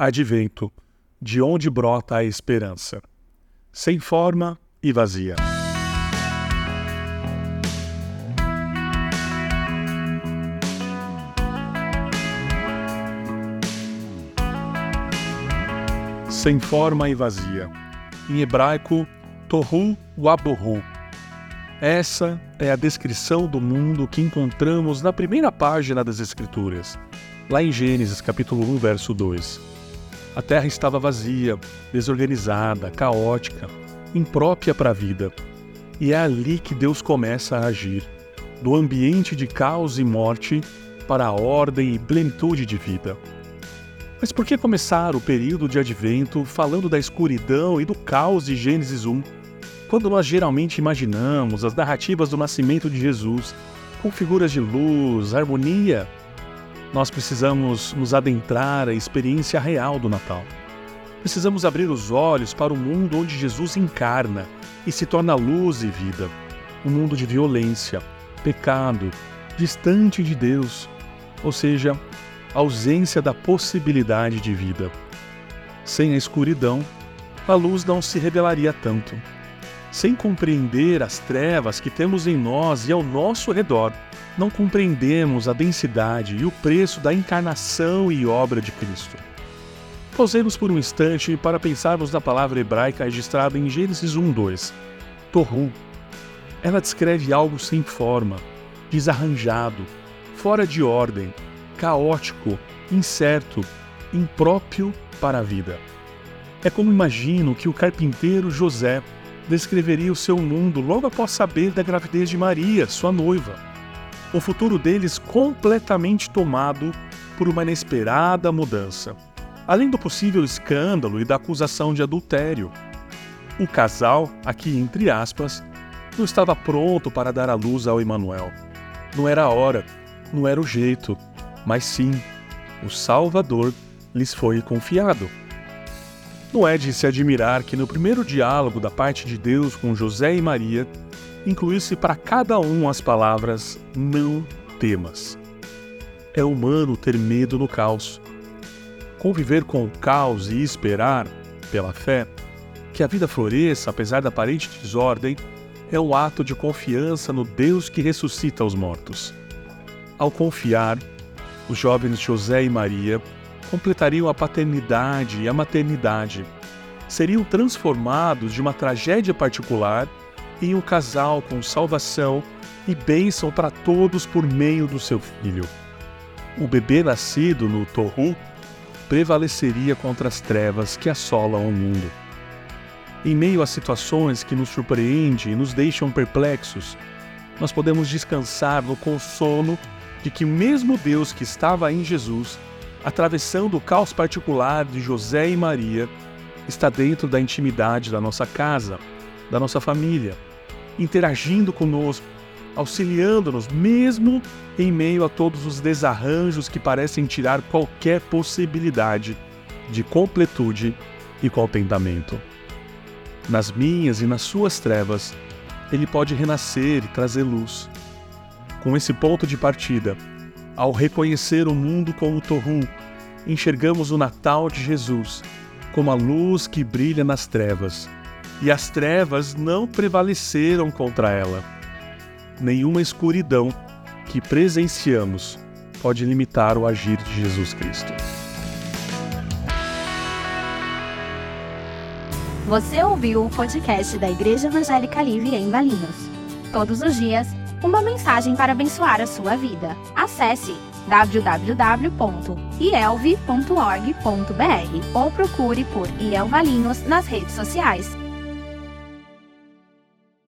Advento, de onde brota a esperança. Sem forma e vazia. Sem forma e vazia. Em hebraico, tohu wabohu. Essa é a descrição do mundo que encontramos na primeira página das Escrituras, lá em Gênesis capítulo 1, verso 2. A terra estava vazia, desorganizada, caótica, imprópria para a vida. E é ali que Deus começa a agir, do ambiente de caos e morte para a ordem e plenitude de vida. Mas por que começar o período de advento falando da escuridão e do caos de Gênesis 1, quando nós geralmente imaginamos as narrativas do nascimento de Jesus com figuras de luz, harmonia nós precisamos nos adentrar à experiência real do Natal. Precisamos abrir os olhos para o mundo onde Jesus encarna e se torna luz e vida. Um mundo de violência, pecado, distante de Deus, ou seja, ausência da possibilidade de vida. Sem a escuridão, a luz não se revelaria tanto. Sem compreender as trevas que temos em nós e ao nosso redor, não compreendemos a densidade e o preço da encarnação e obra de Cristo. Pausemos por um instante para pensarmos na palavra hebraica registrada em Gênesis 1:2, Tohu. Ela descreve algo sem forma, desarranjado, fora de ordem, caótico, incerto, impróprio para a vida. É como imagino que o carpinteiro José descreveria o seu mundo logo após saber da gravidez de Maria, sua noiva o futuro deles completamente tomado por uma inesperada mudança, além do possível escândalo e da acusação de adultério. O casal, aqui entre aspas, não estava pronto para dar a luz ao Emanuel. Não era a hora, não era o jeito, mas sim, o Salvador lhes foi confiado. Não é de se admirar que no primeiro diálogo da parte de Deus com José e Maria, incluísse para cada um as palavras não temas. É humano ter medo no caos. Conviver com o caos e esperar, pela fé, que a vida floresça apesar da aparente desordem, é um ato de confiança no Deus que ressuscita os mortos. Ao confiar, os jovens José e Maria completariam a paternidade e a maternidade. Seriam transformados de uma tragédia particular em um casal com salvação e bênção para todos por meio do seu filho. O bebê nascido no Tohu prevaleceria contra as trevas que assolam o mundo. Em meio a situações que nos surpreendem e nos deixam perplexos, nós podemos descansar no consolo de que, mesmo Deus que estava em Jesus, atravessando o caos particular de José e Maria, está dentro da intimidade da nossa casa, da nossa família interagindo conosco, auxiliando-nos, mesmo em meio a todos os desarranjos que parecem tirar qualquer possibilidade de completude e contentamento. Nas minhas e nas suas trevas, ele pode renascer e trazer luz. Com esse ponto de partida, ao reconhecer o mundo como Tohu, enxergamos o Natal de Jesus como a luz que brilha nas trevas e as trevas não prevaleceram contra ela. Nenhuma escuridão que presenciamos pode limitar o agir de Jesus Cristo. Você ouviu o podcast da Igreja Evangélica Livre em Valinhos. Todos os dias, uma mensagem para abençoar a sua vida. Acesse www.ielve.org.br ou procure por IEL Valinhos nas redes sociais.